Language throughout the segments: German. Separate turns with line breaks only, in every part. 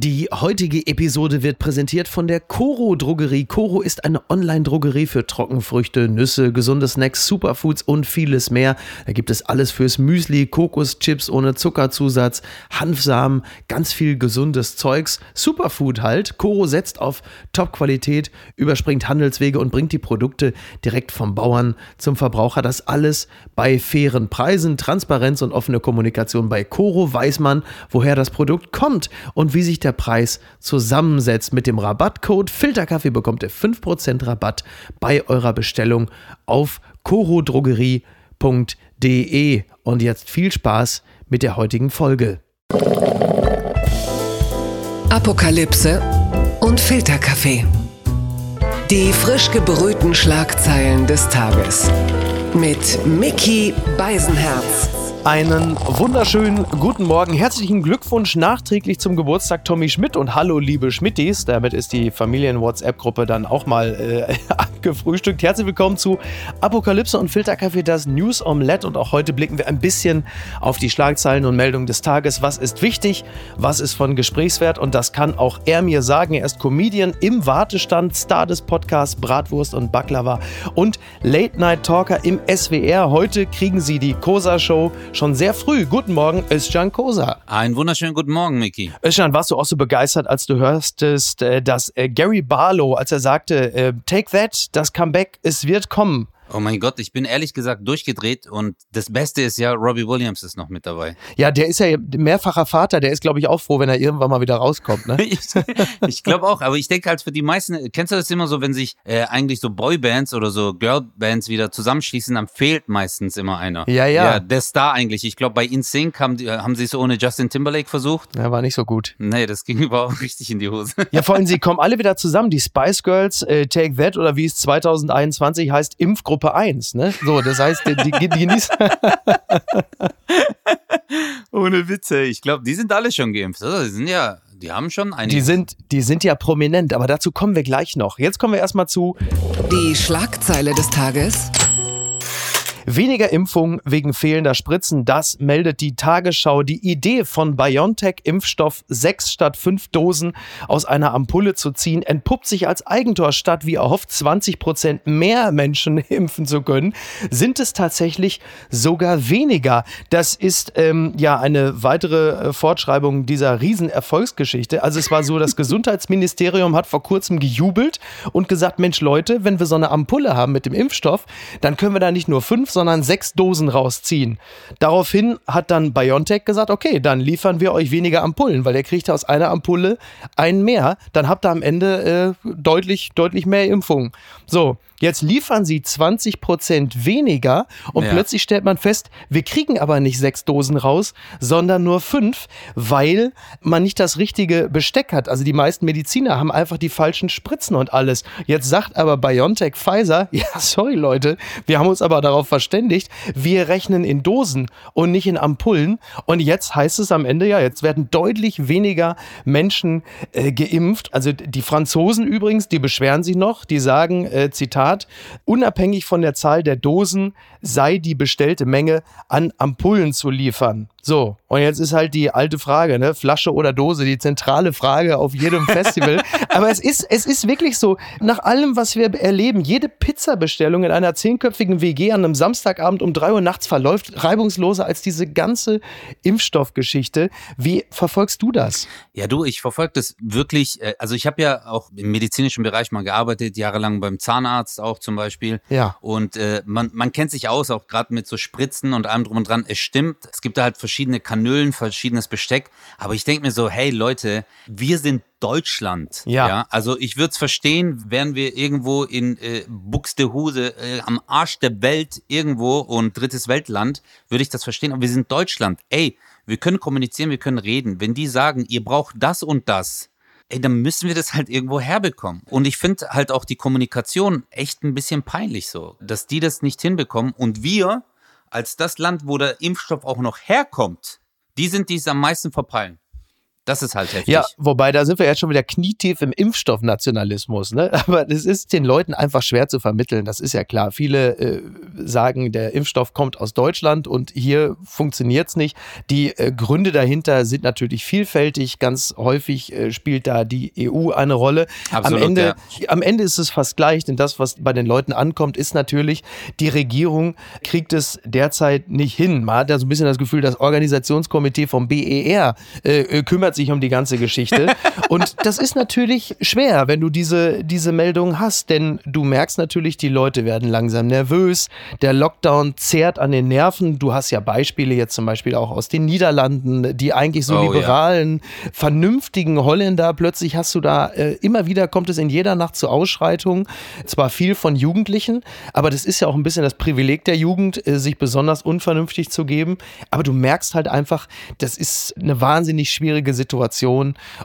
Die heutige Episode wird präsentiert von der Coro Drogerie. Coro ist eine Online-Drogerie für Trockenfrüchte, Nüsse, gesunde Snacks, Superfoods und vieles mehr. Da gibt es alles fürs Müsli, Kokoschips ohne Zuckerzusatz, Hanfsamen, ganz viel gesundes Zeugs. Superfood halt. Coro setzt auf Top-Qualität, überspringt Handelswege und bringt die Produkte direkt vom Bauern zum Verbraucher. Das alles bei fairen Preisen, Transparenz und offene Kommunikation. Bei Coro weiß man, woher das Produkt kommt und wie sich der Preis zusammensetzt. Mit dem Rabattcode Filterkaffee bekommt ihr 5% Rabatt bei eurer Bestellung auf corodrogerie.de. Und jetzt viel Spaß mit der heutigen Folge.
Apokalypse und Filterkaffee. Die frisch gebrühten Schlagzeilen des Tages. Mit Mickey Beisenherz.
Einen wunderschönen guten Morgen. Herzlichen Glückwunsch nachträglich zum Geburtstag Tommy Schmidt und hallo liebe Schmittis. Damit ist die Familien-WhatsApp-Gruppe dann auch mal äh, abgefrühstückt. Herzlich willkommen zu Apokalypse und Filterkaffee, das News Omelette. Und auch heute blicken wir ein bisschen auf die Schlagzeilen und Meldungen des Tages. Was ist wichtig? Was ist von Gesprächswert? Und das kann auch er mir sagen. Er ist Comedian im Wartestand, Star des Podcasts Bratwurst und Baklava und Late-Night-Talker im SWR. Heute kriegen Sie die Cosa-Show schon sehr früh. Guten Morgen, Özcan Kosa.
Einen wunderschönen guten Morgen, Miki.
Özcan, warst du auch so begeistert, als du hörstest, äh, dass äh, Gary Barlow, als er sagte, äh, Take That, das Comeback, es wird kommen.
Oh mein Gott, ich bin ehrlich gesagt durchgedreht und das Beste ist ja, Robbie Williams ist noch mit dabei.
Ja, der ist ja mehrfacher Vater, der ist glaube ich auch froh, wenn er irgendwann mal wieder rauskommt. Ne?
ich, ich glaube auch, aber ich denke halt für die meisten, kennst du das immer so, wenn sich äh, eigentlich so Boybands oder so Girlbands wieder zusammenschließen, dann fehlt meistens immer einer.
Ja, ja. Ja,
der Star eigentlich. Ich glaube bei InSync haben, die, haben sie es ohne Justin Timberlake versucht.
Ja, war nicht so gut.
Nee, das ging überhaupt richtig in die Hose.
ja, vor allem, sie kommen alle wieder zusammen, die Spice Girls, äh, Take That oder wie es 2021 heißt, Impfgruppe 1, ne? So, das heißt, die, die, die genießen.
Ohne Witze. Ich glaube, die sind alle schon geimpft. Also, die sind ja, die haben schon einige.
Die sind, die sind ja prominent, aber dazu kommen wir gleich noch. Jetzt kommen wir erstmal zu.
Die Schlagzeile des Tages.
Weniger Impfungen wegen fehlender Spritzen, das meldet die Tagesschau. Die Idee von BioNTech-Impfstoff sechs statt fünf Dosen aus einer Ampulle zu ziehen, entpuppt sich als Eigentor. Statt wie erhofft 20 Prozent mehr Menschen impfen zu können, sind es tatsächlich sogar weniger. Das ist ähm, ja eine weitere äh, Fortschreibung dieser Riesenerfolgsgeschichte. Also es war so, das Gesundheitsministerium hat vor kurzem gejubelt und gesagt, Mensch Leute, wenn wir so eine Ampulle haben mit dem Impfstoff, dann können wir da nicht nur fünf, sondern sechs Dosen rausziehen. Daraufhin hat dann BioNTech gesagt, okay, dann liefern wir euch weniger Ampullen, weil ihr kriegt aus einer Ampulle einen mehr. Dann habt ihr am Ende äh, deutlich, deutlich mehr Impfungen. So, Jetzt liefern sie 20 Prozent weniger und ja. plötzlich stellt man fest, wir kriegen aber nicht sechs Dosen raus, sondern nur fünf, weil man nicht das richtige Besteck hat. Also die meisten Mediziner haben einfach die falschen Spritzen und alles. Jetzt sagt aber BioNTech Pfizer, ja, sorry Leute, wir haben uns aber darauf verständigt, wir rechnen in Dosen und nicht in Ampullen. Und jetzt heißt es am Ende, ja, jetzt werden deutlich weniger Menschen äh, geimpft. Also die Franzosen übrigens, die beschweren sich noch, die sagen, äh, Zitat, Zitat, unabhängig von der Zahl der Dosen sei die bestellte Menge an Ampullen zu liefern. So, und jetzt ist halt die alte Frage, ne? Flasche oder Dose, die zentrale Frage auf jedem Festival. Aber es ist, es ist wirklich so, nach allem, was wir erleben, jede Pizzabestellung in einer zehnköpfigen WG an einem Samstagabend um drei Uhr nachts verläuft reibungsloser als diese ganze Impfstoffgeschichte. Wie verfolgst du das?
Ja, du, ich verfolge das wirklich. Äh, also ich habe ja auch im medizinischen Bereich mal gearbeitet, jahrelang beim Zahnarzt auch zum Beispiel.
Ja.
Und äh, man, man kennt sich aus, auch gerade mit so Spritzen und allem drum und dran. Es stimmt, es gibt da halt verschiedene Kanülen, verschiedenes Besteck. Aber ich denke mir so, hey Leute, wir sind Deutschland.
Ja.
ja? Also ich würde es verstehen, wären wir irgendwo in äh, Buxtehude äh, am Arsch der Welt irgendwo und drittes Weltland, würde ich das verstehen. Aber wir sind Deutschland. Ey, wir können kommunizieren, wir können reden. Wenn die sagen, ihr braucht das und das, ey, dann müssen wir das halt irgendwo herbekommen. Und ich finde halt auch die Kommunikation echt ein bisschen peinlich so, dass die das nicht hinbekommen und wir als das Land, wo der Impfstoff auch noch herkommt, die sind, die es am meisten verpeilen. Das ist halt heftig.
Ja, wobei da sind wir jetzt schon wieder knietief im Impfstoffnationalismus. Ne? Aber das ist den Leuten einfach schwer zu vermitteln. Das ist ja klar. Viele äh, sagen, der Impfstoff kommt aus Deutschland und hier funktioniert es nicht. Die äh, Gründe dahinter sind natürlich vielfältig. Ganz häufig äh, spielt da die EU eine Rolle.
Absolut,
am, Ende,
ja.
am Ende ist es fast gleich, denn das, was bei den Leuten ankommt, ist natürlich, die Regierung kriegt es derzeit nicht hin. Man hat ja so ein bisschen das Gefühl, das Organisationskomitee vom BER äh, äh, kümmert sich um die ganze Geschichte. Und das ist natürlich schwer, wenn du diese, diese Meldung hast, denn du merkst natürlich, die Leute werden langsam nervös. Der Lockdown zehrt an den Nerven. Du hast ja Beispiele jetzt zum Beispiel auch aus den Niederlanden, die eigentlich so
Oh, ja.
liberalen, vernünftigen Holländer. Plötzlich hast du da äh, immer wieder kommt es in jeder Nacht zu Ausschreitungen. Zwar viel von Jugendlichen, aber das ist ja auch ein bisschen das Privileg der Jugend, äh, sich besonders unvernünftig zu geben. Aber du merkst halt einfach, das ist eine wahnsinnig schwierige Situation.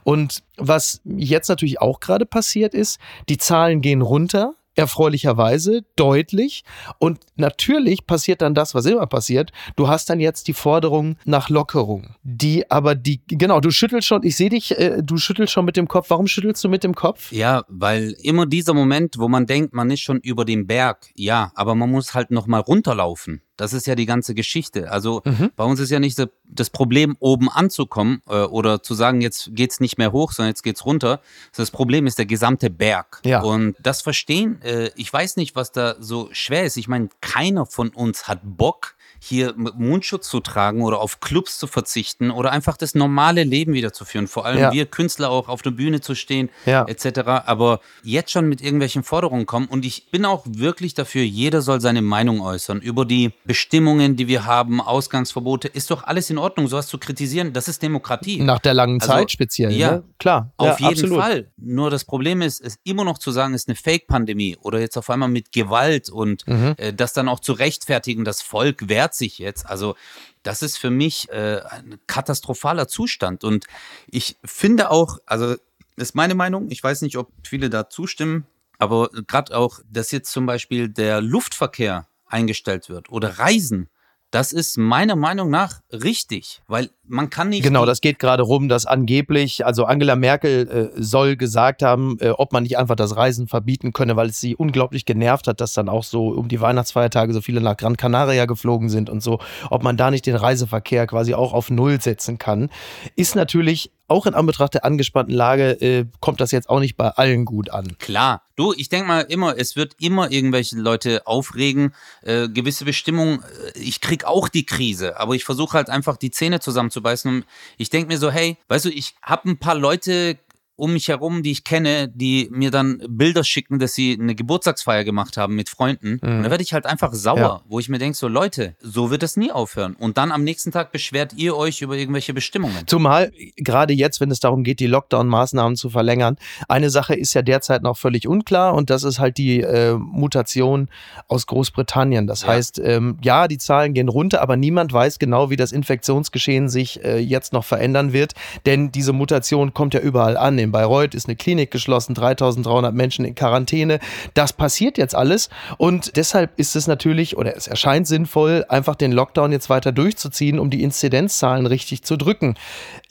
Und was jetzt natürlich auch gerade passiert ist, die Zahlen gehen runter. Erfreulicherweise deutlich. Und natürlich passiert dann das, was immer passiert. Du hast dann jetzt die Forderung nach Lockerung. Die aber die, genau, du schüttelst schon, ich sehe dich, äh, du schüttelst schon mit dem Kopf. Warum schüttelst du mit dem Kopf?
Ja, weil immer dieser Moment, wo man denkt, man ist schon über dem Berg, ja, aber man muss halt nochmal runterlaufen. Das ist ja die ganze Geschichte. Also bei uns ist ja nicht das Problem, oben anzukommen äh, oder zu sagen, jetzt geht's nicht mehr hoch, sondern jetzt geht's runter. Das Problem ist der gesamte Berg.
Ja.
Und das Verstehen, äh, ich weiß nicht, was da so schwer ist. Ich meine, keiner von uns hat Bock, hier Mundschutz zu tragen oder auf Clubs zu verzichten oder einfach das normale Leben wiederzuführen. Vor allem
Ja.
wir Künstler auch auf der Bühne zu stehen,
Ja.
etc. Aber jetzt schon mit irgendwelchen Forderungen kommen und ich bin auch wirklich dafür, jeder soll seine Meinung äußern über die Bestimmungen, die wir haben, Ausgangsverbote. Ist doch alles in Ordnung, sowas zu kritisieren. Das ist Demokratie.
Nach der langen
Also,
Zeit speziell.
ja,
ne? Klar.
Auf
ja,
jeden
absolut.
Fall. Nur das Problem ist, es immer noch zu sagen, es ist eine Fake-Pandemie oder jetzt auf einmal mit Gewalt und
Mhm.
äh, das dann auch zu rechtfertigen, das Volk wehrt sich jetzt. Also das ist für mich äh, ein katastrophaler Zustand. Und ich finde auch, also ist meine Meinung, ich weiß nicht, ob viele da zustimmen, aber gerade auch, dass jetzt zum Beispiel der Luftverkehr eingestellt wird oder Reisen. Das ist meiner Meinung nach richtig, weil man kann nicht.
Genau, das geht gerade rum, dass angeblich, also Angela Merkel äh, soll gesagt haben, äh, ob man nicht einfach das Reisen verbieten könne, weil es sie unglaublich genervt hat, dass dann auch so um die Weihnachtsfeiertage so viele nach Gran Canaria geflogen sind und so, ob man da nicht den Reiseverkehr quasi auch auf Null setzen kann, ist natürlich auch in Anbetracht der angespannten Lage, äh, kommt das jetzt auch nicht bei allen gut an.
Klar. Du, ich denke mal immer, es wird immer irgendwelche Leute aufregen, äh, gewisse Bestimmungen. äh, Ich krieg auch die Krise, aber ich versuche halt einfach die Zähne zusammenzubeißen. Und ich denke mir so, hey, weißt du, ich habe ein paar Leute um mich herum, die ich kenne, die mir dann Bilder schicken, dass sie eine Geburtstagsfeier gemacht haben mit Freunden. Und da werde ich halt einfach sauer,
Ja.
wo ich mir denke, so Leute, so wird das nie aufhören. Und dann am nächsten Tag beschwert ihr euch über irgendwelche Bestimmungen.
Zumal gerade jetzt, wenn es darum geht, die Lockdown-Maßnahmen zu verlängern, eine Sache ist ja derzeit noch völlig unklar und das ist halt die äh, Mutation aus Großbritannien. Das
Ja.
heißt, ähm, ja, die Zahlen gehen runter, aber niemand weiß genau, wie das Infektionsgeschehen sich äh, jetzt noch verändern wird, denn diese Mutation kommt ja überall an. In Bayreuth ist eine Klinik geschlossen, 3300 Menschen in Quarantäne. Das passiert jetzt alles und deshalb ist es natürlich oder es erscheint sinnvoll, einfach den Lockdown jetzt weiter durchzuziehen, um die Inzidenzzahlen richtig zu drücken.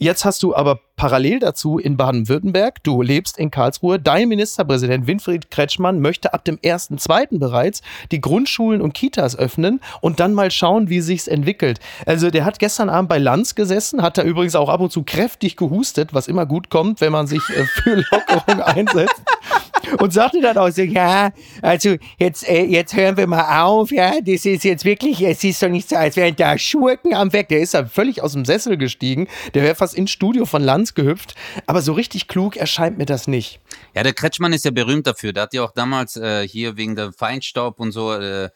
Jetzt hast du aber parallel dazu in Baden-Württemberg, du lebst in Karlsruhe, dein Ministerpräsident Winfried Kretschmann möchte ab dem 1.2. bereits die Grundschulen und Kitas öffnen und dann mal schauen, wie sich's entwickelt. Also der hat gestern Abend bei Lanz gesessen, hat da übrigens auch ab und zu kräftig gehustet, was immer gut kommt, wenn man sich äh, für Lockerung einsetzt. Und sagte dann auch so, ja, also jetzt, äh, jetzt hören wir mal auf, ja, das ist jetzt wirklich, es ist doch nicht so, als wären da Schurken am Weg. Der ist ja völlig aus dem Sessel gestiegen, der wäre fast ins Studio von Lanz gehüpft, aber so richtig klug erscheint mir das nicht.
Ja, der Kretschmann ist ja berühmt dafür. Der hat ja auch damals äh, hier wegen der Feinstaub und so, äh,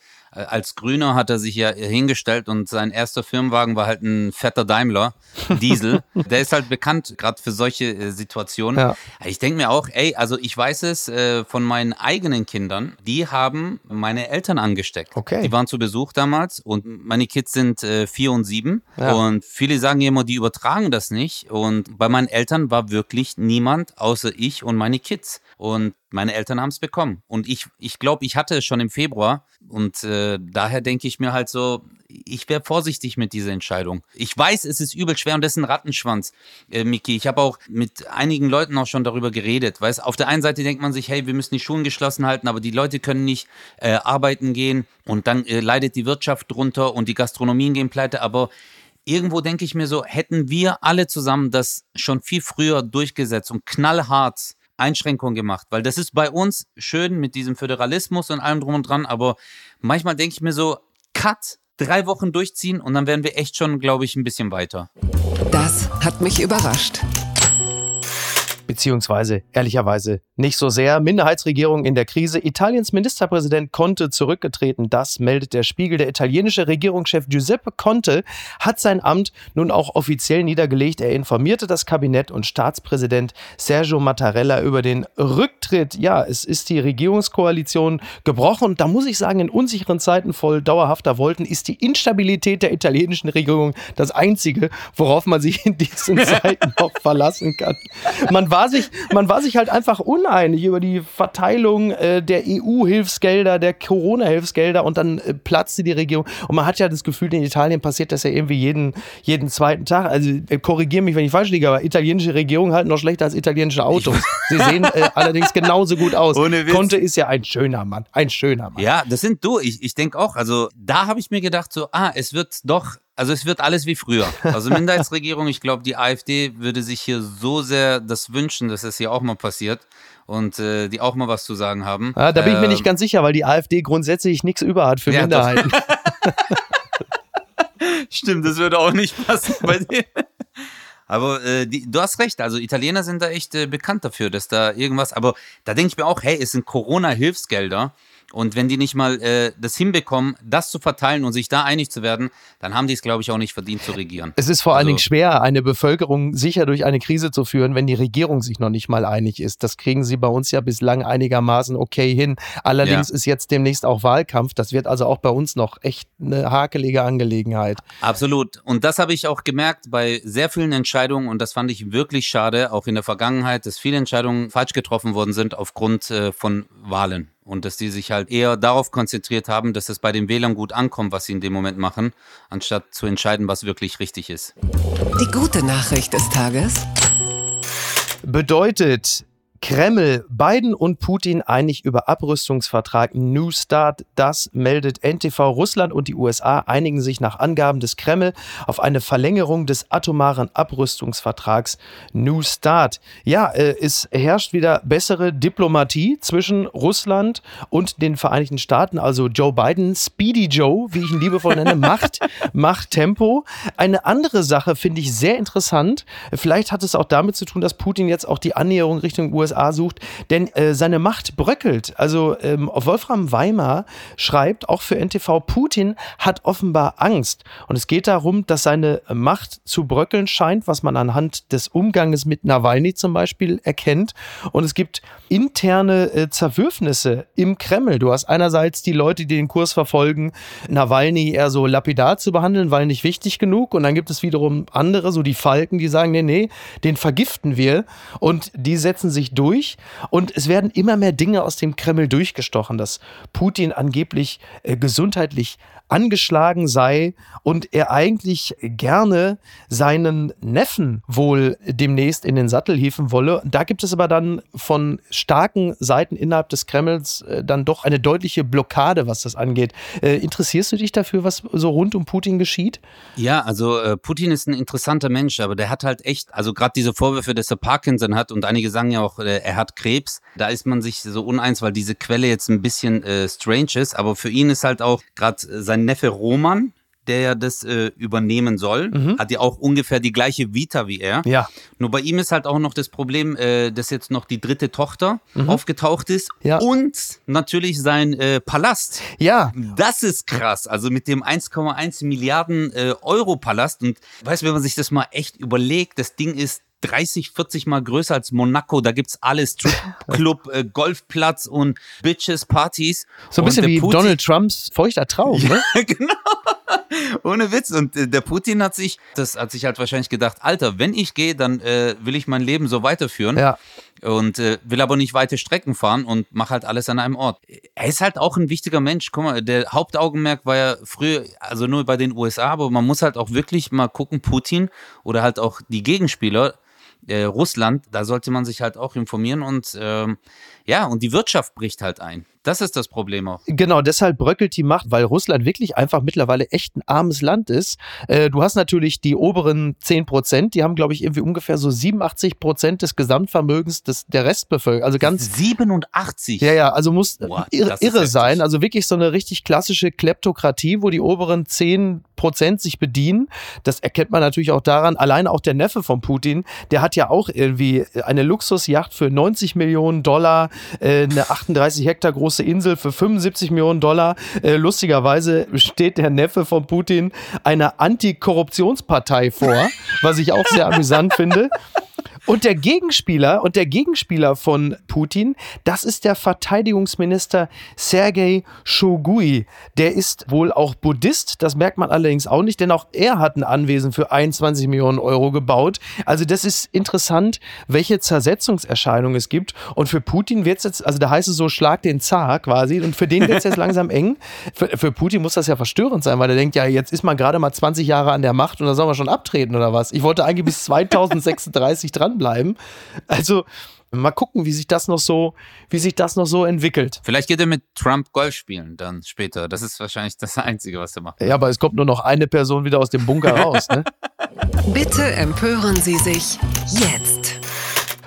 als Grüner hat er sich ja hingestellt und sein erster Firmenwagen war halt ein fetter Daimler, Diesel. der ist halt bekannt, gerade für solche äh, Situationen.
Ja.
Ich denke mir auch, ey, also ich weiß es äh, von meinen eigenen Kindern, die haben meine Eltern angesteckt.
Okay.
Die waren zu Besuch damals und meine Kids sind äh, vier und sieben.
Ja.
Und viele sagen immer, die übertragen das nicht. Und bei meinen Eltern war wirklich niemand außer ich und meine Kids. Und meine Eltern haben es bekommen. Und ich, ich glaube, ich hatte es schon im Februar, Und äh, daher denke ich mir halt so, ich wäre vorsichtig mit dieser Entscheidung. Ich weiß, es ist übel schwer und das ist ein Rattenschwanz, äh, Miki. Ich habe auch mit einigen Leuten auch schon darüber geredet. Weißt, auf der einen Seite denkt man sich, hey, wir müssen die Schulen geschlossen halten, aber die Leute können nicht äh, arbeiten gehen und dann äh, leidet die Wirtschaft drunter und die Gastronomien gehen pleite. Aber irgendwo denke ich mir so, hätten wir alle zusammen das schon viel früher durchgesetzt und knallhart Einschränkungen gemacht, weil das ist bei uns schön mit diesem Föderalismus und allem drum und dran, aber manchmal denke ich mir so, cut, drei Wochen durchziehen und dann wären wir echt schon, glaube ich, ein bisschen weiter.
Das hat mich überrascht
beziehungsweise ehrlicherweise nicht so sehr. Minderheitsregierung in der Krise. Italiens Ministerpräsident Conte zurückgetreten. Das meldet der Spiegel. Der italienische Regierungschef Giuseppe Conte hat sein Amt nun auch offiziell niedergelegt. Er informierte das Kabinett und Staatspräsident Sergio Mattarella über den Rücktritt. Ja, es ist die Regierungskoalition gebrochen. Da muss ich sagen, in unsicheren Zeiten voll dauerhafter Wollten ist die Instabilität der italienischen Regierung das Einzige, worauf man sich in diesen Zeiten noch verlassen kann. Man war sich, man war sich halt einfach uneinig über die Verteilung äh, der EU-Hilfsgelder, der Corona-Hilfsgelder und dann äh, platzte die Regierung. Und man hat ja das Gefühl, in Italien passiert das ja irgendwie jeden, jeden zweiten Tag. Also äh, korrigiere mich, wenn ich falsch liege, aber italienische Regierung halten noch schlechter als italienische Autos. Sie sehen äh, allerdings genauso gut aus. Ohne Witz. Conte ist ja ein schöner Mann, ein schöner Mann.
Ja, das sind du. Ich, ich denke auch, also da habe ich mir gedacht, so, ah, es wird doch also es wird alles wie früher. Also Minderheitsregierung, ich glaube, die AfD würde sich hier so sehr das wünschen, dass es hier auch mal passiert und äh, die auch mal was zu sagen haben.
Ja, da bin ich mir nicht ähm, ganz sicher, weil die AfD grundsätzlich nichts über hat für ja, Minderheiten.
Stimmt, das würde auch nicht passen bei dir. Aber äh, die, du hast recht, also Italiener sind da echt äh, bekannt dafür, dass da irgendwas, aber da denke ich mir auch, hey, es sind Corona-Hilfsgelder und wenn die nicht mal äh, das hinbekommen, das zu verteilen und sich da einig zu werden, dann haben die es, glaube ich, auch nicht verdient zu regieren.
Es ist vor also, allen Dingen schwer, eine Bevölkerung sicher durch eine Krise zu führen, wenn die Regierung sich noch nicht mal einig ist. Das kriegen sie bei uns ja bislang einigermaßen okay hin. Allerdings ja. ist jetzt demnächst auch Wahlkampf. Das wird also auch bei uns noch echt eine hakelige Angelegenheit.
Absolut. Und das habe ich auch gemerkt bei sehr vielen Entscheidungen und das fand ich wirklich schade, auch in der Vergangenheit, dass viele Entscheidungen falsch getroffen worden sind aufgrund äh, von Wahlen und dass die sich halt eher darauf konzentriert haben, dass es bei den Wählern gut ankommt, was sie in dem Moment machen, anstatt zu entscheiden, was wirklich richtig ist.
Die gute Nachricht des Tages
bedeutet, Kreml, Biden und Putin einig über Abrüstungsvertrag New Start. Das meldet NTV. Russland und die USA einigen sich nach Angaben des Kreml auf eine Verlängerung des atomaren Abrüstungsvertrags New Start. Ja, äh, es herrscht wieder bessere Diplomatie zwischen Russland und den Vereinigten Staaten. Also Joe Biden, Speedy Joe, wie ich ihn liebevoll nenne, macht, macht Tempo. Eine andere Sache finde ich sehr interessant. Vielleicht hat es auch damit zu tun, dass Putin jetzt auch die Annäherung Richtung USA USA sucht, denn äh, seine Macht bröckelt. Also ähm, Wolfram Weimar schreibt auch für NTV, Putin hat offenbar Angst. Und es geht darum, dass seine Macht zu bröckeln scheint, was man anhand des Umganges mit Nawalny zum Beispiel erkennt. Und es gibt interne äh, Zerwürfnisse im Kreml. Du hast einerseits die Leute, die den Kurs verfolgen, Nawalny eher so lapidar zu behandeln, weil nicht wichtig genug. Und dann gibt es wiederum andere, so die Falken, die sagen, nee, nee, den vergiften wir. Und die setzen sich durch. Und es werden immer mehr Dinge aus dem Kreml durchgestochen, dass Putin angeblich äh, gesundheitlich angeschlagen sei und er eigentlich gerne seinen Neffen wohl demnächst in den Sattel hieven wolle. Da gibt es aber dann von starken Seiten innerhalb des Kremls äh, dann doch eine deutliche Blockade, was das angeht. Äh, interessierst du dich dafür, was so rund um Putin geschieht?
Ja, also äh, Putin ist ein interessanter Mensch, aber der hat halt echt, also gerade diese Vorwürfe, dass er Parkinson hat und einige sagen ja auch, er hat Krebs, da ist man sich so uneins, weil diese Quelle jetzt ein bisschen äh, strange ist, aber für ihn ist halt auch gerade sein sein Neffe Roman, der ja das äh, übernehmen soll, mhm. hat ja auch ungefähr die gleiche Vita wie er.
Ja.
Nur bei ihm ist halt auch noch das Problem, äh, dass jetzt noch die dritte Tochter mhm. aufgetaucht ist
ja.
und natürlich sein äh, Palast.
Ja.
Das ist krass. Also mit dem 1,1 Milliarden äh, Euro Palast und weißt du, wenn man sich das mal echt überlegt, das Ding ist 30, 40 Mal größer als Monaco. Da gibt's alles. Stripclub, äh, Golfplatz und Bitches, Partys.
So ein bisschen wie Putin Donald Trumps feuchter Traum, ne?
genau. Ohne Witz. Und äh, der Putin hat sich, das hat sich halt wahrscheinlich gedacht, Alter, wenn ich gehe, dann äh, will ich mein Leben so weiterführen.
Ja.
Und äh, will aber nicht weite Strecken fahren und macht halt alles an einem Ort. Er ist halt auch ein wichtiger Mensch. Guck mal, der Hauptaugenmerk war ja früher, also nur bei den USA, aber man muss halt auch wirklich mal gucken, Putin oder halt auch die Gegenspieler, Russland, da sollte man sich halt auch informieren und ähm, ja, und die Wirtschaft bricht halt ein. Das ist das Problem auch.
Genau, deshalb bröckelt die Macht, weil Russland wirklich einfach mittlerweile echt ein armes Land ist. Äh, du hast natürlich die oberen 10 Prozent, die haben, glaube ich, irgendwie ungefähr so 87 Prozent des Gesamtvermögens des, der Restbevölkerung. Also ganz.
87?
Ja, ja, also muss
Boah,
irre, irre sein. Also wirklich so eine richtig klassische Kleptokratie, wo die oberen 10 Prozent sich bedienen. Das erkennt man natürlich auch daran. Alleine auch der Neffe von Putin, der hat ja auch irgendwie eine Luxusjacht für 90 Millionen Dollar, äh, eine 38 Hektar große Insel für 75 Millionen Dollar. Äh, lustigerweise steht der Neffe von Putin einer Antikorruptionspartei vor, was ich auch sehr amüsant finde. Und der Gegenspieler und der Gegenspieler von Putin, das ist der Verteidigungsminister Sergei Shogui. Der ist wohl auch Buddhist, das merkt man allerdings auch nicht, denn auch er hat ein Anwesen für 21 Millionen Euro gebaut. Also das ist interessant, welche Zersetzungserscheinungen es gibt. Und für Putin wird es jetzt, also da heißt es so, schlag den Zar quasi. Und für den wird es jetzt langsam eng. Für, für Putin muss das ja verstörend sein, weil er denkt, ja, jetzt ist man gerade mal 20 Jahre an der Macht und da soll man schon abtreten oder was. Ich wollte eigentlich bis 2036 dranbleiben. Also mal gucken, wie sich das noch so, wie sich das noch so entwickelt.
Vielleicht geht er mit Trump Golf spielen dann später. Das ist wahrscheinlich das Einzige, was er macht.
Ja, aber es kommt nur noch eine Person wieder aus dem Bunker raus. Ne?
Bitte empören Sie sich jetzt.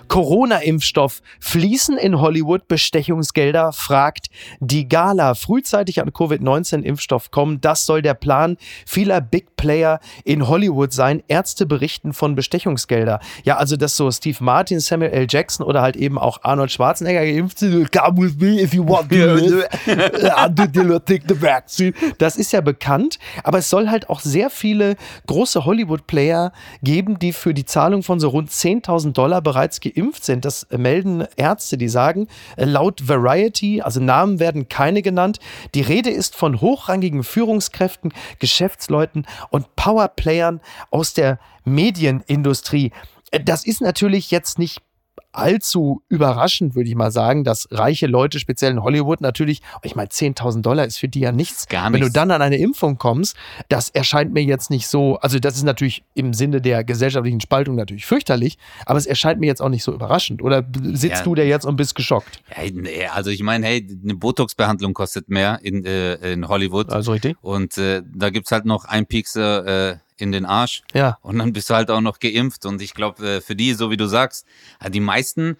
Corona-Impfstoff. Fließen in Hollywood Bestechungsgelder? fragt die Gala. Frühzeitig an Covid-19-Impfstoff kommen. Das soll der Plan vieler Big Player in Hollywood sein. Ärzte berichten von Bestechungsgelder. Ja, also dass so Steve Martin, Samuel L. Jackson oder halt eben auch Arnold Schwarzenegger geimpft sind. Come with me if you want to live. Take the vaccine. Das ist ja bekannt. Aber es soll halt auch sehr viele große Hollywood-Player geben, die für die Zahlung von so rund 10.000 Dollar bereits geimpft sind. Das melden Ärzte, die sagen, äh, laut Variety, also Namen werden keine genannt. Die Rede ist von hochrangigen Führungskräften, Geschäftsleuten und Powerplayern aus der Medienindustrie. Äh, Das ist natürlich jetzt nicht allzu überraschend, würde ich mal sagen, dass reiche Leute, speziell in Hollywood, natürlich, ich meine, 10.000 Dollar ist für die ja nichts.
Gar
Wenn du
nichts.
dann an eine Impfung kommst, das erscheint mir jetzt nicht so, also das ist natürlich im Sinne der gesellschaftlichen Spaltung natürlich fürchterlich, aber es erscheint mir jetzt auch nicht so überraschend. Oder sitzt
Ja.
du da jetzt und bist geschockt?
Hey, nee, also ich meine, hey, eine Botox-Behandlung kostet mehr in, äh, in Hollywood.
Also richtig?
Und äh, da gibt's halt noch ein Piekser äh, in den Arsch.
Ja.
Und dann bist du halt auch noch geimpft. Und ich glaube, äh, für die, so wie du sagst, äh, die meisten,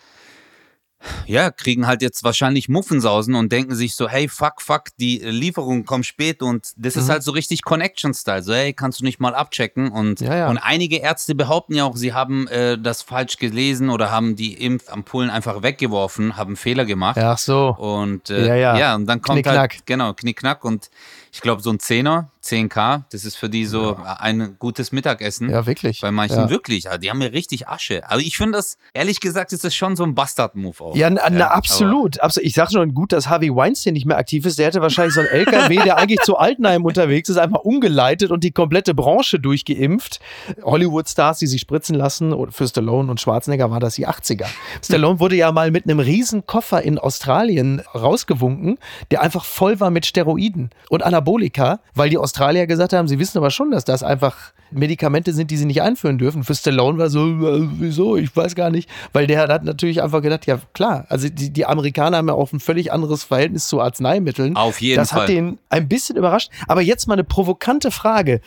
ja, kriegen halt jetzt wahrscheinlich Muffensausen und denken sich so, hey, fuck, fuck, die Lieferung kommt spät. Und das
Mhm.
ist halt so richtig Connection-Style. So, hey, kannst du nicht mal abchecken? Und,
Ja, ja.
und einige Ärzte behaupten ja auch, sie haben äh, das falsch gelesen oder haben die Impfampullen einfach weggeworfen, haben Fehler gemacht.
Ach so.
Und äh,
Ja,
ja,
ja.
und dann kommt
Knickknack.
halt, genau, Knickknack und ich glaube so ein Zehner, 10k, das ist für die so ein gutes Mittagessen.
Ja, wirklich.
Bei manchen
Ja.
wirklich, ja, die haben ja richtig Asche. Also ich finde das, ehrlich gesagt, ist das schon so ein Bastard-Move auch.
Ja, na, na
aber-
absolut, absolut. Ich sag schon gut, dass Harvey Weinstein nicht mehr aktiv ist. Der hätte wahrscheinlich so einen LKW, der eigentlich zu Altenheim unterwegs ist, einfach umgeleitet und die komplette Branche durchgeimpft. Hollywood-Stars, die sich spritzen lassen, für Stallone und Schwarzenegger war das die 80er. Stallone wurde ja mal mit einem riesen Koffer in Australien rausgewunken, der einfach voll war mit Steroiden und Anabolika, weil die Australier gesagt haben, sie wissen aber schon, dass das einfach Medikamente sind, die sie nicht einführen dürfen. Für Stallone war so, äh, wieso, ich weiß gar nicht, weil der hat natürlich einfach gedacht, ja klar, also die, die Amerikaner haben ja auch ein völlig anderes Verhältnis zu Arzneimitteln.
Auf jeden
das
Fall.
hat den ein bisschen überrascht. Aber jetzt mal eine provokante Frage.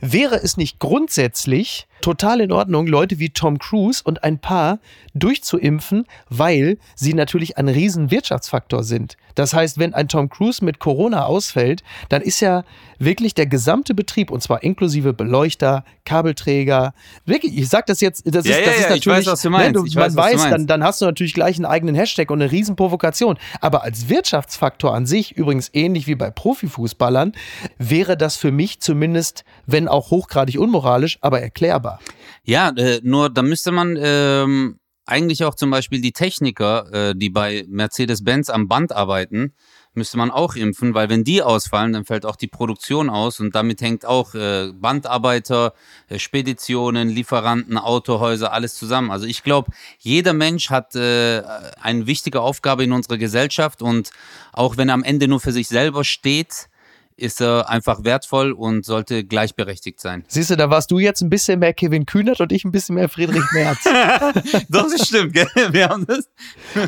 Wäre es nicht grundsätzlich total in Ordnung, Leute wie Tom Cruise und ein Paar durchzuimpfen, weil sie natürlich ein riesen Wirtschaftsfaktor sind. Das heißt, wenn ein Tom Cruise mit Corona ausfällt, dann ist ja wirklich der gesamte Betrieb, und zwar inklusive Beleuchter, Kabelträger, wirklich, ich sag das jetzt, das
Ja,
ist,
ja,
das ist
ja, ich
natürlich,
weiß, was du meinst.
ne,
Ich
man
weiß, du
weiß, dann,
meinst.
dann hast du natürlich gleich einen eigenen Hashtag und eine riesen Provokation. Aber als Wirtschaftsfaktor an sich, übrigens ähnlich wie bei Profifußballern, wäre das für mich zumindest, wenn auch hochgradig unmoralisch, aber erklärbar.
Ja, äh, nur da müsste man ähm, eigentlich auch zum Beispiel die Techniker, äh, die bei Mercedes-Benz am Band arbeiten, müsste man auch impfen, weil wenn die ausfallen, dann fällt auch die Produktion aus und damit hängt auch äh, Bandarbeiter, äh, Speditionen, Lieferanten, Autohäuser, alles zusammen. Also ich glaube, jeder Mensch hat äh, eine wichtige Aufgabe in unserer Gesellschaft und auch wenn er am Ende nur für sich selber steht, ist er einfach wertvoll und sollte gleichberechtigt sein.
Siehst du, da warst du jetzt ein bisschen mehr Kevin Kühnert und ich ein bisschen mehr Friedrich Merz.
Doch, das stimmt, gell? Wir haben das.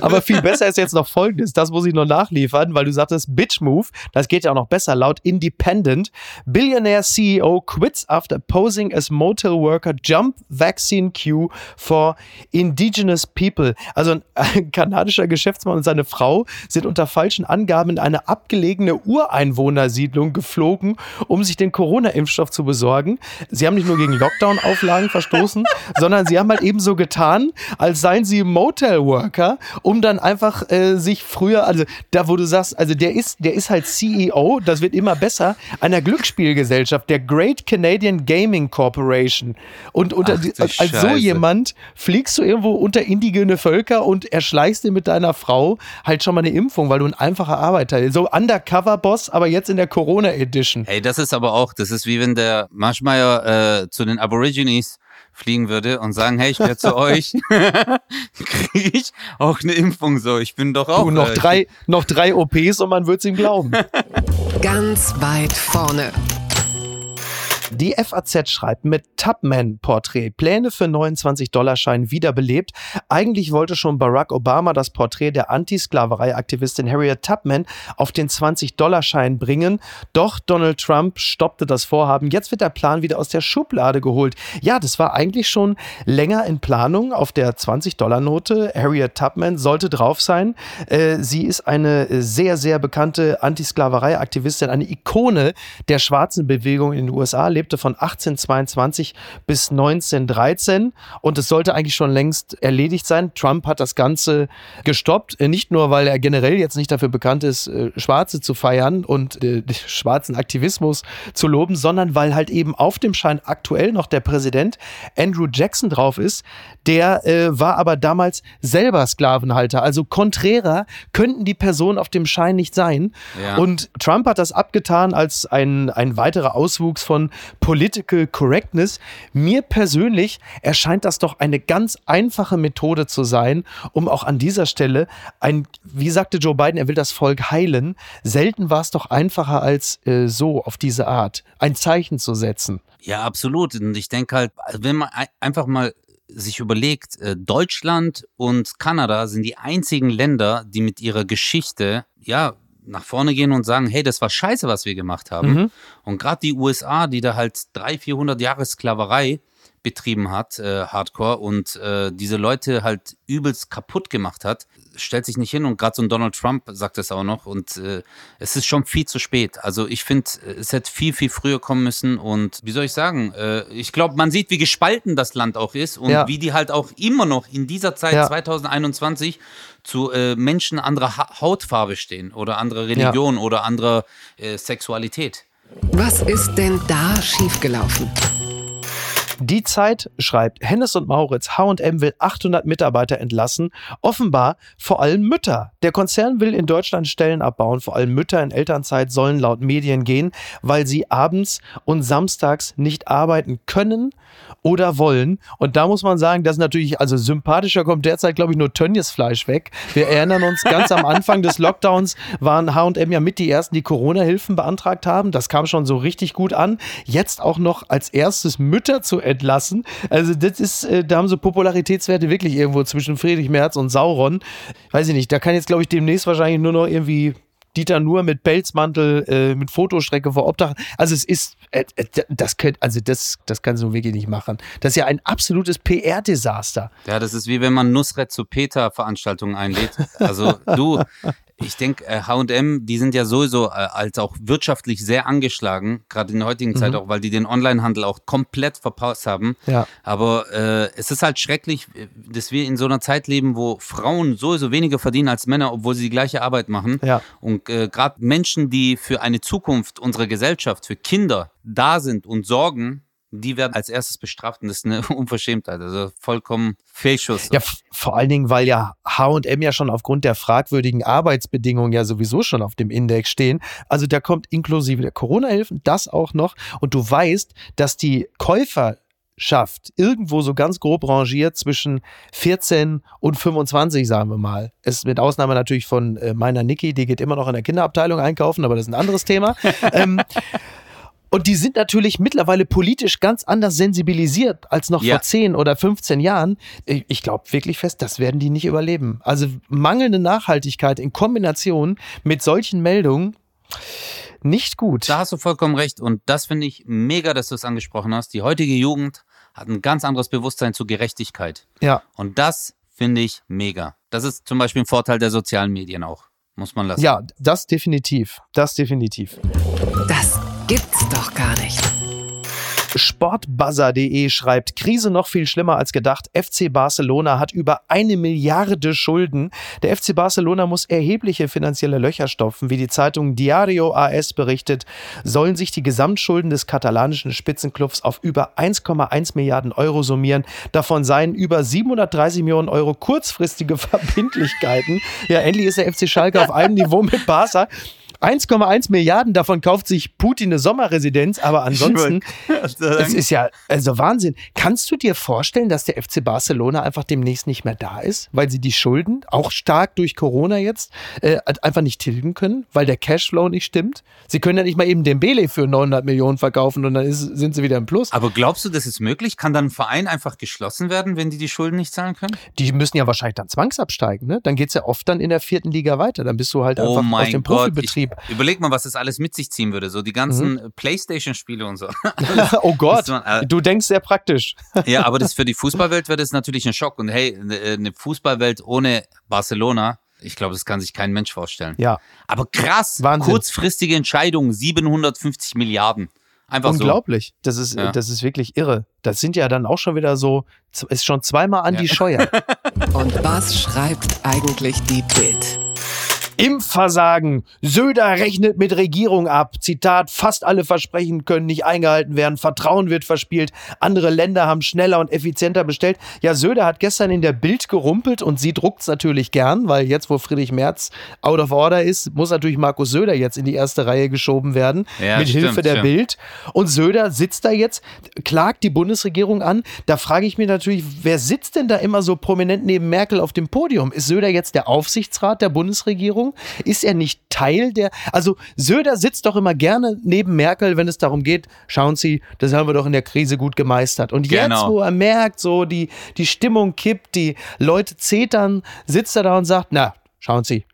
Aber viel besser ist jetzt noch folgendes, das muss ich noch nachliefern, weil du sagtest Bitch Move, das geht ja auch noch besser, laut Independent. Billionaire CEO quits after posing as motel worker jump vaccine queue for indigenous people. Also ein kanadischer Geschäftsmann und seine Frau sind unter falschen Angaben in eine abgelegene Ureinwohnersiedlung geflogen, um sich den Corona-Impfstoff zu besorgen. Sie haben nicht nur gegen Lockdown-Auflagen verstoßen, sondern sie haben halt eben so getan, als seien sie Motel-Worker, um dann einfach äh, sich früher, also da wo du sagst, also der ist, der ist halt CEO, das wird immer besser, einer Glücksspielgesellschaft, der Great Canadian Gaming Corporation. Und unter,
Ach,
als so jemand fliegst du irgendwo unter indigene Völker und erschleichst dir mit deiner Frau halt schon mal eine Impfung, weil du ein einfacher Arbeiter bist. So Undercover-Boss, aber jetzt in der Corona Edition.
Hey, das ist aber auch, das ist wie wenn der Marschmeier äh, zu den Aborigines fliegen würde und sagen, hey, ich werde zu euch, kriege ich auch eine Impfung so. Ich bin doch auch.
Du, noch
äh,
drei, noch drei OPs und man wird es ihm glauben.
Ganz weit vorne.
Die FAZ schreibt mit Tubman-Porträt Pläne für 29-Dollar-Schein wiederbelebt. Eigentlich wollte schon Barack Obama das Porträt der Antisklaverei-Aktivistin Harriet Tubman auf den 20-Dollar-Schein bringen. Doch Donald Trump stoppte das Vorhaben. Jetzt wird der Plan wieder aus der Schublade geholt. Ja, das war eigentlich schon länger in Planung auf der 20-Dollar-Note. Harriet Tubman sollte drauf sein. Äh, sie ist eine sehr, sehr bekannte Antisklaverei-Aktivistin, eine Ikone der schwarzen Bewegung in den USA, lebte von 1822 bis 1913 und es sollte eigentlich schon längst erledigt sein. Trump hat das Ganze gestoppt, Äh, nicht nur, weil er generell jetzt nicht dafür bekannt ist, äh, Schwarze zu feiern und äh, den schwarzen Aktivismus zu loben, sondern weil halt eben auf dem Schein aktuell noch der Präsident Andrew Jackson drauf ist. Der äh, war aber damals selber Sklavenhalter, also konträrer könnten die Personen auf dem Schein nicht sein.
Ja.
Und Trump hat das abgetan als ein, ein weiterer Auswuchs von Political Correctness. Mir persönlich erscheint das doch eine ganz einfache Methode zu sein, um auch an dieser Stelle ein, wie sagte Joe Biden, er will das Volk heilen. Selten war es doch einfacher als äh, so auf diese Art ein Zeichen zu setzen.
Ja, absolut. Und ich denke halt, wenn man ei- einfach mal sich überlegt, äh, Deutschland und Kanada sind die einzigen Länder, die mit ihrer Geschichte, ja, nach vorne gehen und sagen, hey, das war scheiße, was wir gemacht haben. Und gerade die USA, die da halt 300, 400 Jahre Sklaverei betrieben hat, äh, Hardcore, und äh, diese Leute halt übelst kaputt gemacht hat, stellt sich nicht hin. Und gerade so ein Donald Trump sagt das auch noch. Und äh, es ist schon viel zu spät. Also ich finde, es hätte viel, viel früher kommen müssen. Und wie soll ich sagen, äh, ich glaube, man sieht, wie gespalten das Land auch ist und
Ja.
wie die halt auch immer noch in dieser Zeit
Ja.
2021 zu äh, Menschen anderer ha Hautfarbe stehen oder anderer Religion oder anderer äh, Sexualität.
Was ist denn da schiefgelaufen?
Die Zeit schreibt, Hennes und Mauritz, H&M will 800 Mitarbeiter entlassen, offenbar vor allem Mütter. Der Konzern will in Deutschland Stellen abbauen, vor allem Mütter in Elternzeit sollen laut Medien gehen, weil sie abends und samstags nicht arbeiten können oder wollen. Und da muss man sagen, das ist natürlich, also sympathischer kommt derzeit, glaube ich, nur Tönnies Fleisch weg. Wir erinnern uns, ganz am Anfang des Lockdowns waren H&M ja mit die ersten, die Corona-Hilfen beantragt haben. Das kam schon so richtig gut an. Jetzt auch noch als erstes Mütter zu entlassen. Also das ist, äh, da haben sie Popularitätswerte wirklich irgendwo zwischen Friedrich Merz und Sauron. Weiß ich nicht, da kann jetzt, glaube ich, demnächst wahrscheinlich nur noch irgendwie Dieter Nuhr mit Pelzmantel, äh, mit Fotostrecke vor Obdach. Also es ist, äh, äh, das könnt, also das, das kannst du wirklich nicht machen. Das ist ja ein absolutes PR-Desaster.
Ja, das ist wie wenn man Nusret zu Peter Veranstaltungen einlädt. Also du, ich denke, äh, H&M, die sind ja sowieso äh, als auch wirtschaftlich sehr angeschlagen, gerade in der heutigen Zeit auch, weil die den Onlinehandel auch komplett verpasst haben.
Ja.
Aber äh, es ist halt schrecklich, äh, dass wir in so einer Zeit leben, wo Frauen sowieso weniger verdienen als Männer, obwohl sie die gleiche Arbeit machen.
Ja.
Und äh, gerade Menschen, die für eine Zukunft unserer Gesellschaft, für Kinder da sind und sorgen, die werden als erstes bestraft und das ist eine Unverschämtheit. Also vollkommen Fehlschuss.
Ja, vor allen Dingen, weil ja HM ja schon aufgrund der fragwürdigen Arbeitsbedingungen ja sowieso schon auf dem Index stehen. Also da kommt inklusive der Corona-Hilfen das auch noch. Und du weißt, dass die Käufer schafft, irgendwo so ganz grob rangiert zwischen 14 und 25, sagen wir mal. Es mit Ausnahme natürlich von äh, meiner Niki, die geht immer noch in der Kinderabteilung einkaufen, aber das ist ein anderes Thema. ähm, und die sind natürlich mittlerweile politisch ganz anders sensibilisiert als noch
Ja.
vor 10 oder 15 Jahren. Ich, ich glaube wirklich fest, das werden die nicht überleben. Also mangelnde Nachhaltigkeit in Kombination mit solchen Meldungen nicht gut.
Da hast du vollkommen recht. Und das finde ich mega, dass du es angesprochen hast. Die heutige Jugend hat ein ganz anderes Bewusstsein zur Gerechtigkeit.
Ja.
Und das finde ich mega. Das ist zum Beispiel ein Vorteil der sozialen Medien auch. Muss man lassen.
Ja, das definitiv. Das definitiv.
Doch gar nicht.
Sportbuzzer.de schreibt, Krise noch viel schlimmer als gedacht. FC Barcelona hat über eine Milliarde Schulden. Der FC Barcelona muss erhebliche finanzielle Löcher stopfen. Wie die Zeitung Diario AS berichtet, sollen sich die Gesamtschulden des katalanischen Spitzenclubs auf über 1,1 Milliarden Euro summieren. Davon seien über 730 Millionen Euro kurzfristige Verbindlichkeiten. Ja, endlich ist der FC Schalke auf einem Niveau mit Barca. 1,1 Milliarden, davon kauft sich Putin eine Sommerresidenz, aber ansonsten, es ist ja also Wahnsinn. Kannst du dir vorstellen, dass der FC Barcelona einfach demnächst nicht mehr da ist, weil sie die Schulden, auch stark durch Corona jetzt, äh, einfach nicht tilgen können, weil der Cashflow nicht stimmt? Sie können ja nicht mal eben Dembele für 900 Millionen verkaufen und dann ist, sind sie wieder im Plus.
Aber glaubst du, das ist möglich? Kann dann ein Verein einfach geschlossen werden, wenn die die Schulden nicht zahlen können?
Die müssen ja wahrscheinlich dann zwangsabsteigen, ne? Dann geht's ja oft dann in der vierten Liga weiter. Dann bist du halt
Oh
einfach aus dem
Gott.
Profibetrieb.
Ich, überleg mal, was das alles mit sich ziehen würde. So die ganzen
Mhm.
Playstation-Spiele und so.
oh Gott,
man, äh,
du denkst sehr praktisch.
ja, aber das für die Fußballwelt wäre das natürlich ein Schock. Und hey, eine eine Fußballwelt ohne Barcelona, ich glaube, das kann sich kein Mensch vorstellen.
Ja,
Aber krass,
Wahnsinn.
kurzfristige Entscheidung, 750 Milliarden. Einfach
unglaublich. Das ist,
Ja.
das ist wirklich irre. Das sind ja dann auch schon wieder so, ist schon zweimal an die Scheuer.
Und was schreibt eigentlich die Bild?
Impfversagen. Söder rechnet mit Regierung ab. Zitat, fast alle Versprechen können nicht eingehalten werden. Vertrauen wird verspielt. Andere Länder haben schneller und effizienter bestellt. Ja, Söder hat gestern in der Bild gerumpelt und sie druckt's natürlich gern, weil jetzt, wo Friedrich Merz out of order ist, muss natürlich Markus Söder jetzt in die erste Reihe geschoben werden.
Ja,
mit
stimmt,
Hilfe der
stimmt.
Bild. Und Söder sitzt da jetzt, klagt die Bundesregierung an. Da frage ich mich natürlich, wer sitzt denn da immer so prominent neben Merkel auf dem Podium? Ist Söder jetzt der Aufsichtsrat der Bundesregierung? Ist er nicht Teil der. Also Söder sitzt doch immer gerne neben Merkel, wenn es darum geht, schauen Sie, das haben wir doch in der Krise gut gemeistert. Und jetzt,
Genau.
wo er merkt, so die, die Stimmung kippt, die Leute zetern, sitzt er da und sagt, na, schauen Sie,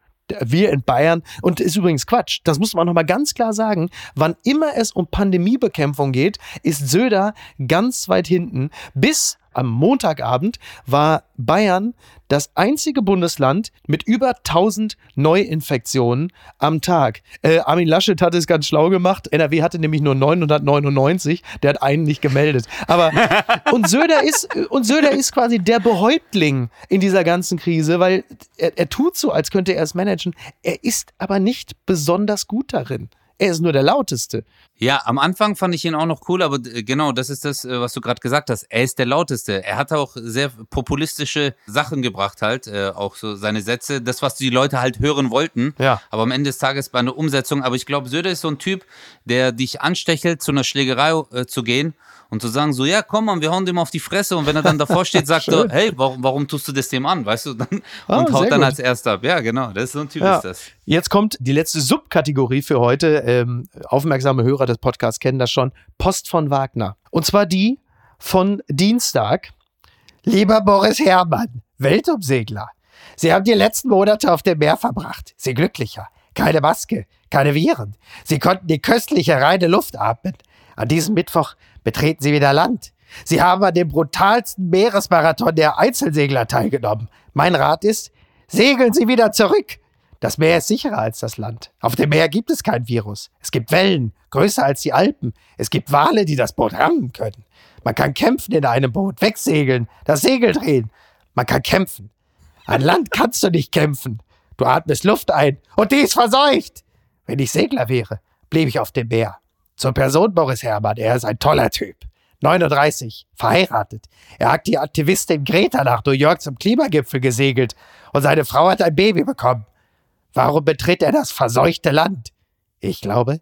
wir in Bayern, und ist übrigens Quatsch, das muss man nochmal ganz klar sagen, wann immer es um Pandemiebekämpfung geht, ist Söder ganz weit hinten. Bis am Montagabend war Bayern das einzige Bundesland mit über 1000 Neuinfektionen am Tag. Äh, Armin Laschet hat es ganz schlau gemacht. NRW hatte nämlich nur 999. Der hat einen nicht gemeldet. Aber und Söder ist und Söder ist quasi der Behäuptling in dieser ganzen Krise, weil er, er tut so, als könnte er es managen. Er ist aber nicht besonders gut darin. Er ist nur der lauteste.
Ja, am Anfang fand ich ihn auch noch cool, aber äh, genau, das ist das, äh, was du gerade gesagt hast. Er ist der lauteste. Er hat auch sehr populistische Sachen gebracht halt, äh, auch so seine Sätze, das, was die Leute halt hören wollten.
Ja.
Aber am Ende des Tages bei einer Umsetzung, aber ich glaube, Söder ist so ein Typ, der dich anstechelt, zu einer Schlägerei äh, zu gehen und zu sagen, so, ja, komm mal, wir hauen dem auf die Fresse und wenn er dann davor steht, sagt er, hey, warum, warum tust du das dem an, weißt du, dann,
Ah,
und haut dann
gut.
als erster ab. Ja, genau, das ist so ein Typ
Ja.
ist das.
Jetzt kommt die letzte Subkategorie für heute. Ähm, aufmerksame Hörer des Podcasts kennen das schon. Post von Wagner. Und zwar die von Dienstag. Lieber Boris Herrmann, Weltumsegler. Sie haben die letzten Monate auf dem Meer verbracht. Sie glücklicher. Keine Maske, keine Viren. Sie konnten die köstliche reine Luft atmen. An diesem Mittwoch betreten Sie wieder Land. Sie haben an dem brutalsten Meeresmarathon der Einzelsegler teilgenommen. Mein Rat ist, segeln Sie wieder zurück. Das Meer ist sicherer als das Land. Auf dem Meer gibt es kein Virus. Es gibt Wellen, größer als die Alpen. Es gibt Wale, die das Boot rammen können. Man kann kämpfen in einem Boot, wegsegeln, das Segel drehen. Man kann kämpfen. An Land kannst du nicht kämpfen. Du atmest Luft ein und die ist verseucht. Wenn ich Segler wäre, blieb ich auf dem Meer. Zur Person Boris Herrmann, er ist ein toller Typ. 39, verheiratet. Er hat die Aktivistin Greta nach New York zum Klimagipfel gesegelt und seine Frau hat ein Baby bekommen. Warum betritt er das verseuchte Land? Ich glaube,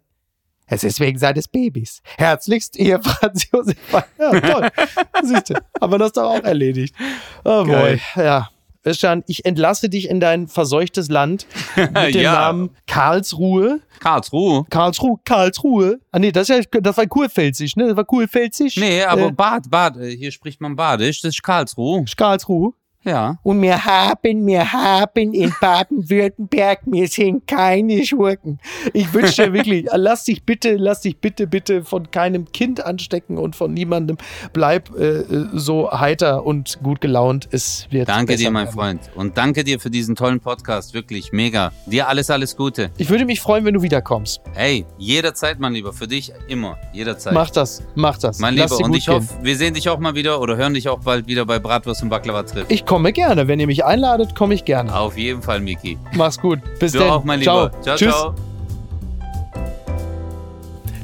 es ist wegen seines Babys. Herzlichst, ihr Franz Josef. Ja, toll. Siehst du, haben wir das doch auch erledigt. Oh boy, ja. Özcan, ich entlasse dich in dein verseuchtes Land mit dem
Ja.
Namen Karlsruhe.
Karlsruhe.
Karlsruhe, Karlsruhe. Ah nee, das, ist ja, das war Kurpfälzisch, ne? Das war Kurpfälzisch.
Nee, aber
Äh,
Bad, Bad, äh, hier spricht man Badisch, das ist Karlsruhe.
Karlsruhe.
Ja.
Und wir haben, wir haben in Baden-Württemberg, wir sind keine Schurken. Ich wünsche dir wirklich, lass dich bitte, lass dich bitte, bitte von keinem Kind anstecken und von niemandem. Bleib äh, äh, so heiter und gut gelaunt. Es wird
Danke dir, mein
werden.
Freund. Und danke dir für diesen tollen Podcast. Wirklich mega. Dir alles, alles Gute.
Ich würde mich freuen, wenn du wiederkommst.
Hey, jederzeit, mein Lieber. Für dich immer. Jederzeit.
Mach das, mach das.
mein
Lass
Lieber. Und ich
gehen.
hoffe, wir sehen dich auch mal wieder oder hören dich auch bald wieder bei Bratwurst und Baklava Trip.
Ich komme gerne. Wenn ihr mich einladet, komme ich gerne.
Auf jeden Fall, Miki.
Mach's gut. Bis dann.
auch, mein
ciao.
Lieber. Ciao,
Tschüss.
ciao.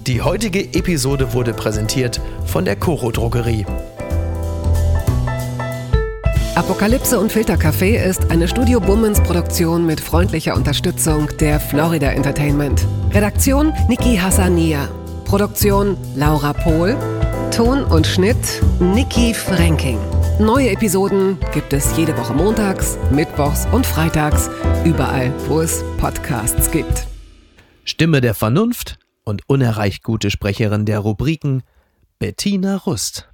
Die heutige Episode wurde präsentiert von der Coro Drogerie.
Apokalypse und Filtercafé ist eine Studio Bummens Produktion mit freundlicher Unterstützung der Florida Entertainment. Redaktion Niki Hassania. Produktion Laura Pohl. Ton und Schnitt Niki Franking. Neue Episoden gibt es jede Woche montags, mittwochs und freitags, überall, wo es Podcasts gibt.
Stimme der Vernunft und unerreicht gute Sprecherin der Rubriken Bettina Rust.